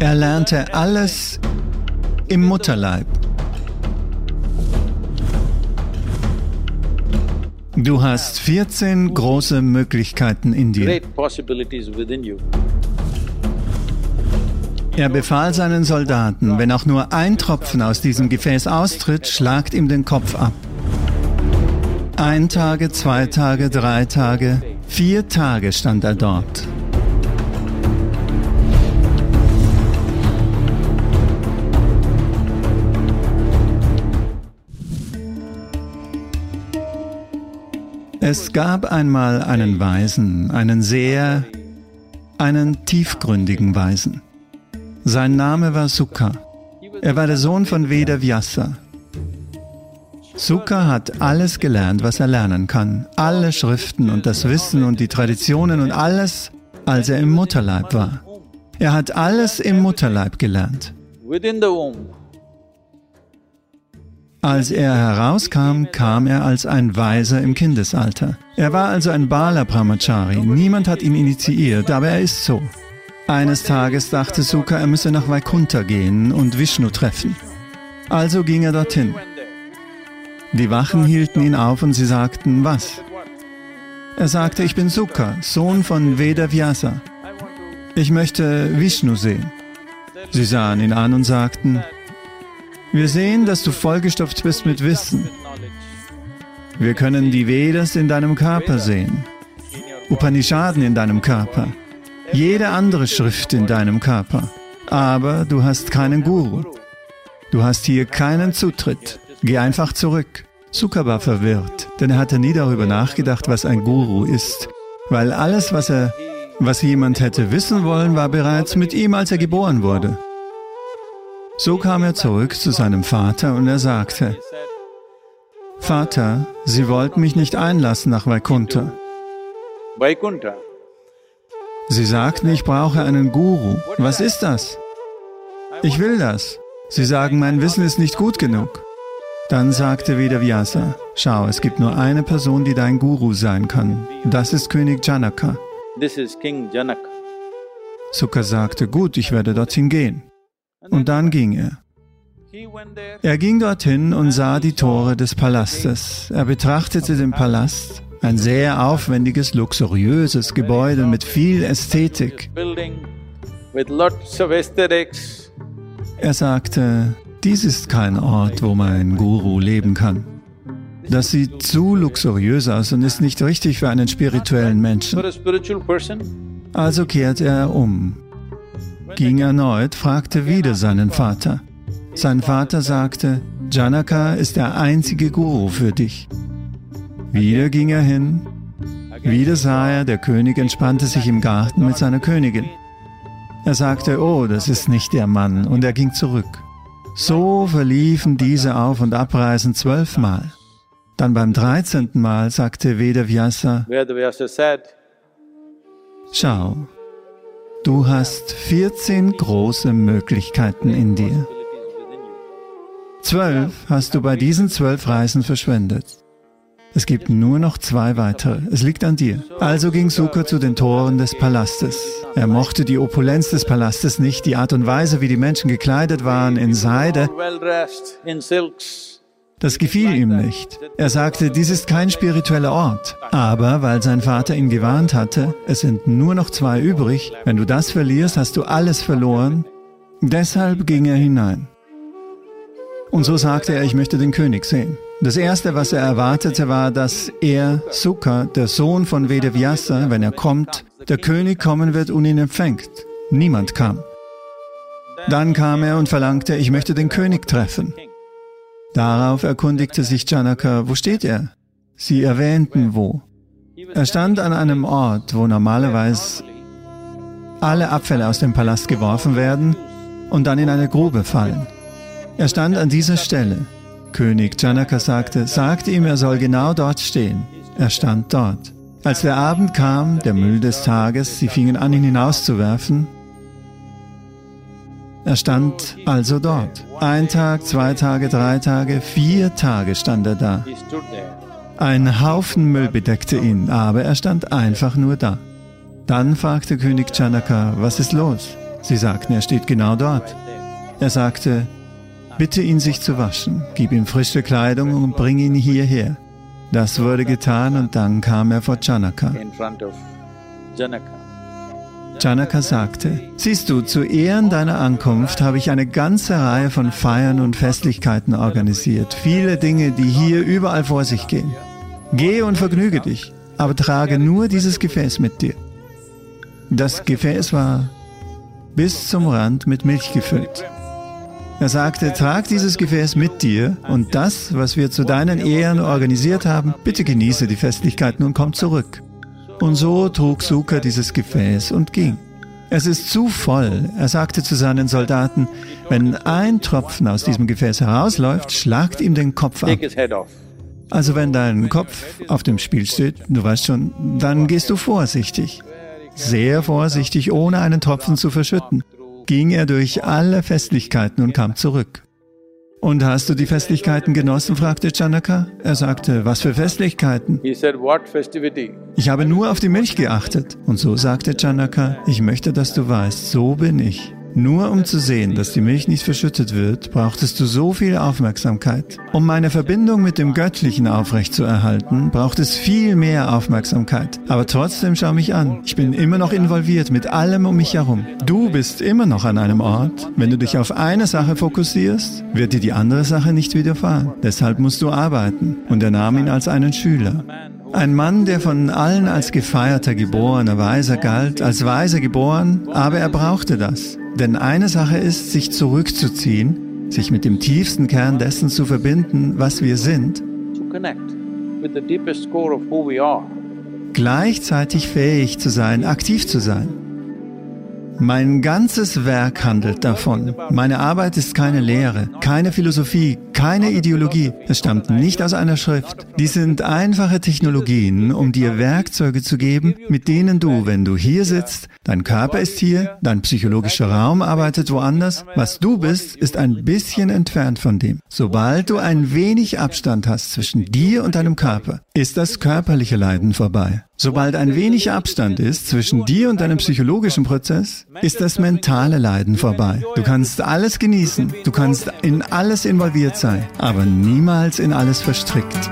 Er lernte alles im Mutterleib. Du hast 14 große Möglichkeiten in dir. Er befahl seinen Soldaten, wenn auch nur ein Tropfen aus diesem Gefäß austritt, schlagt ihm den Kopf ab. Ein Tage, zwei Tage, drei Tage, vier Tage stand er dort. Es gab einmal einen Weisen, einen sehr, einen tiefgründigen Weisen. Sein Name war Sukha. Er war der Sohn von Veda Vyasa. Sukha hat alles gelernt, was er lernen kann. Alle Schriften und das Wissen und die Traditionen und alles, als er im Mutterleib war. Er hat alles im Mutterleib gelernt. Als er herauskam, kam er als ein Weiser im Kindesalter. Er war also ein Bala Brahmachari. Niemand hat ihn initiiert, aber er ist so. Eines Tages dachte Sukha, er müsse nach Vaikuntha gehen und Vishnu treffen. Also ging er dorhin. Die Wachen hielten ihn auf und sie sagten, was? Er sagte, ich bin Sukha, Sohn von Veda Vyasa. Ich möchte Vishnu sehen. Sie sahen ihn an und sagten, wir sehen, dass du vollgestopft bist mit Wissen. Wir können die Vedas in deinem Körper sehen, Upanishaden in deinem Körper, jede andere Schrift in deinem Körper. Aber du hast keinen Guru. Du hast hier keinen Zutritt. Geh einfach zurück. Sukha war verwirrt, denn er hatte nie darüber nachgedacht, was ein Guru ist. Weil alles, was er, was jemand hätte wissen wollen, war bereits mit ihm, als er geboren wurde. So kam er zurück zu seinem Vater und er sagte, Vater, Sie wollten mich nicht einlassen nach Vaikuntha. Vaikuntha. Sie sagten, ich brauche einen Guru. Was ist das? Ich will das. Sie sagen, mein Wissen ist nicht gut genug. Dann sagte Vedavyasa, schau, es gibt nur eine Person, die dein Guru sein kann. Das ist König Janaka. Sukha sagte, gut, ich werde dorthin gehen. Und dann ging er. Er ging dorthin und sah die Tore des Palastes. Er betrachtete den Palast, ein sehr aufwendiges, luxuriöses Gebäude mit viel Ästhetik. Er sagte, dies ist kein Ort, wo mein Guru leben kann. Das sieht zu luxuriös aus und ist nicht richtig für einen spirituellen Menschen. Also kehrte er um, ging erneut, fragte wieder seinen Vater. Sein Vater sagte, Janaka ist der einzige Guru für dich. Wieder ging er hin, wieder sah er, der König entspannte sich im Garten mit seiner Königin. Er sagte, oh, das ist nicht der Mann, und er ging zurück. So verliefen diese Auf- und Abreisen zwölfmal. Dann beim dreizehnten Mal sagte Vedavyasa, Schau, du hast 14 große Möglichkeiten in dir. Zwölf hast du bei diesen zwölf Reisen verschwendet. Es gibt nur noch zwei weitere. Es liegt an dir. Also ging Sukha zu den Toren des Palastes. Er mochte die Opulenz des Palastes nicht, die Art und Weise, wie die Menschen gekleidet waren in Seide. Das gefiel ihm nicht. Er sagte, dies ist kein spiritueller Ort. Aber weil sein Vater ihn gewarnt hatte, es sind nur noch zwei übrig, wenn du das verlierst, hast du alles verloren. Deshalb ging er hinein. Und so sagte er, ich möchte den König sehen. Das Erste, was er erwartete, war, dass er, Sukha, der Sohn von Vedavyasa, wenn er kommt, der König kommen wird und ihn empfängt. Niemand kam. Dann kam er und verlangte, ich möchte den König treffen. Darauf erkundigte sich Janaka, wo steht er? Sie erwähnten wo. Er stand an einem Ort, wo normalerweise alle Abfälle aus dem Palast geworfen werden und dann in eine Grube fallen. Er stand an dieser Stelle. König Janaka sagte, sagt ihm, er soll genau dort stehen. Er stand dort. Als der Abend kam, der Müll des Tages, sie fingen an, ihn hinauszuwerfen, er stand also dort. Ein Tag, zwei Tage, drei Tage, vier Tage stand er da. Ein Haufen Müll bedeckte ihn, aber er stand einfach nur da. Dann fragte König Janaka, was ist los? Sie sagten, er steht genau dort. Er sagte, bitte ihn sich zu waschen, gib ihm frische Kleidung und bring ihn hierher. Das wurde getan und dann kam er vor Janaka. Janaka sagte, siehst du, zu Ehren deiner Ankunft habe ich eine ganze Reihe von Feiern und Festlichkeiten organisiert. Viele Dinge, die hier überall vor sich gehen. Geh und vergnüge dich, aber trage nur dieses Gefäß mit dir. Das Gefäß war bis zum Rand mit Milch gefüllt. Er sagte, trag dieses Gefäß mit dir und das, was wir zu deinen Ehren organisiert haben, bitte genieße die Festlichkeiten und komm zurück. Und so trug Suka dieses Gefäß und ging. Es ist zu voll. Er sagte zu seinen Soldaten, wenn ein Tropfen aus diesem Gefäß herausläuft, schlagt ihm den Kopf ab. Also wenn dein Kopf auf dem Spiel steht, du weißt schon, dann gehst du vorsichtig. Sehr vorsichtig, ohne einen Tropfen zu verschütten, ging er durch alle Festlichkeiten und kam zurück. Und hast du die Festlichkeiten genossen? fragte Janaka. Er sagte, was für Festlichkeiten? Ich habe nur auf die Milch geachtet. Und so sagte Janaka, ich möchte, dass du weißt, so bin ich. Nur um zu sehen, dass die Milch nicht verschüttet wird, brauchtest du so viel Aufmerksamkeit. Um meine Verbindung mit dem Göttlichen aufrechtzuerhalten, braucht es viel mehr Aufmerksamkeit. Aber trotzdem schau mich an. Ich bin immer noch involviert mit allem um mich herum. Du bist immer noch an einem Ort. Wenn du dich auf eine Sache fokussierst, wird dir die andere Sache nicht widerfahren. Deshalb musst du arbeiten. Und er nahm ihn als einen Schüler. Ein Mann, der von allen als gefeierter, geborener Weiser galt, als Weiser geboren, aber er brauchte das. Denn eine Sache ist, sich zurückzuziehen, sich mit dem tiefsten Kern dessen zu verbinden, was wir sind, gleichzeitig fähig zu sein, aktiv zu sein. Mein ganzes Werk handelt davon. Meine Arbeit ist keine Lehre, keine Philosophie, keine Ideologie. Es stammt nicht aus einer Schrift. Dies sind einfache Technologien, um dir Werkzeuge zu geben, mit denen du, wenn du hier sitzt, dein Körper ist hier, dein psychologischer Raum arbeitet woanders, was du bist, ist ein bisschen entfernt von dem. Sobald du ein wenig Abstand hast zwischen dir und deinem Körper, ist das körperliche Leiden vorbei. Sobald ein wenig Abstand ist zwischen dir und deinem psychologischen Prozess, ist das mentale Leiden vorbei. Du kannst alles genießen, du kannst in alles involviert sein, aber niemals in alles verstrickt.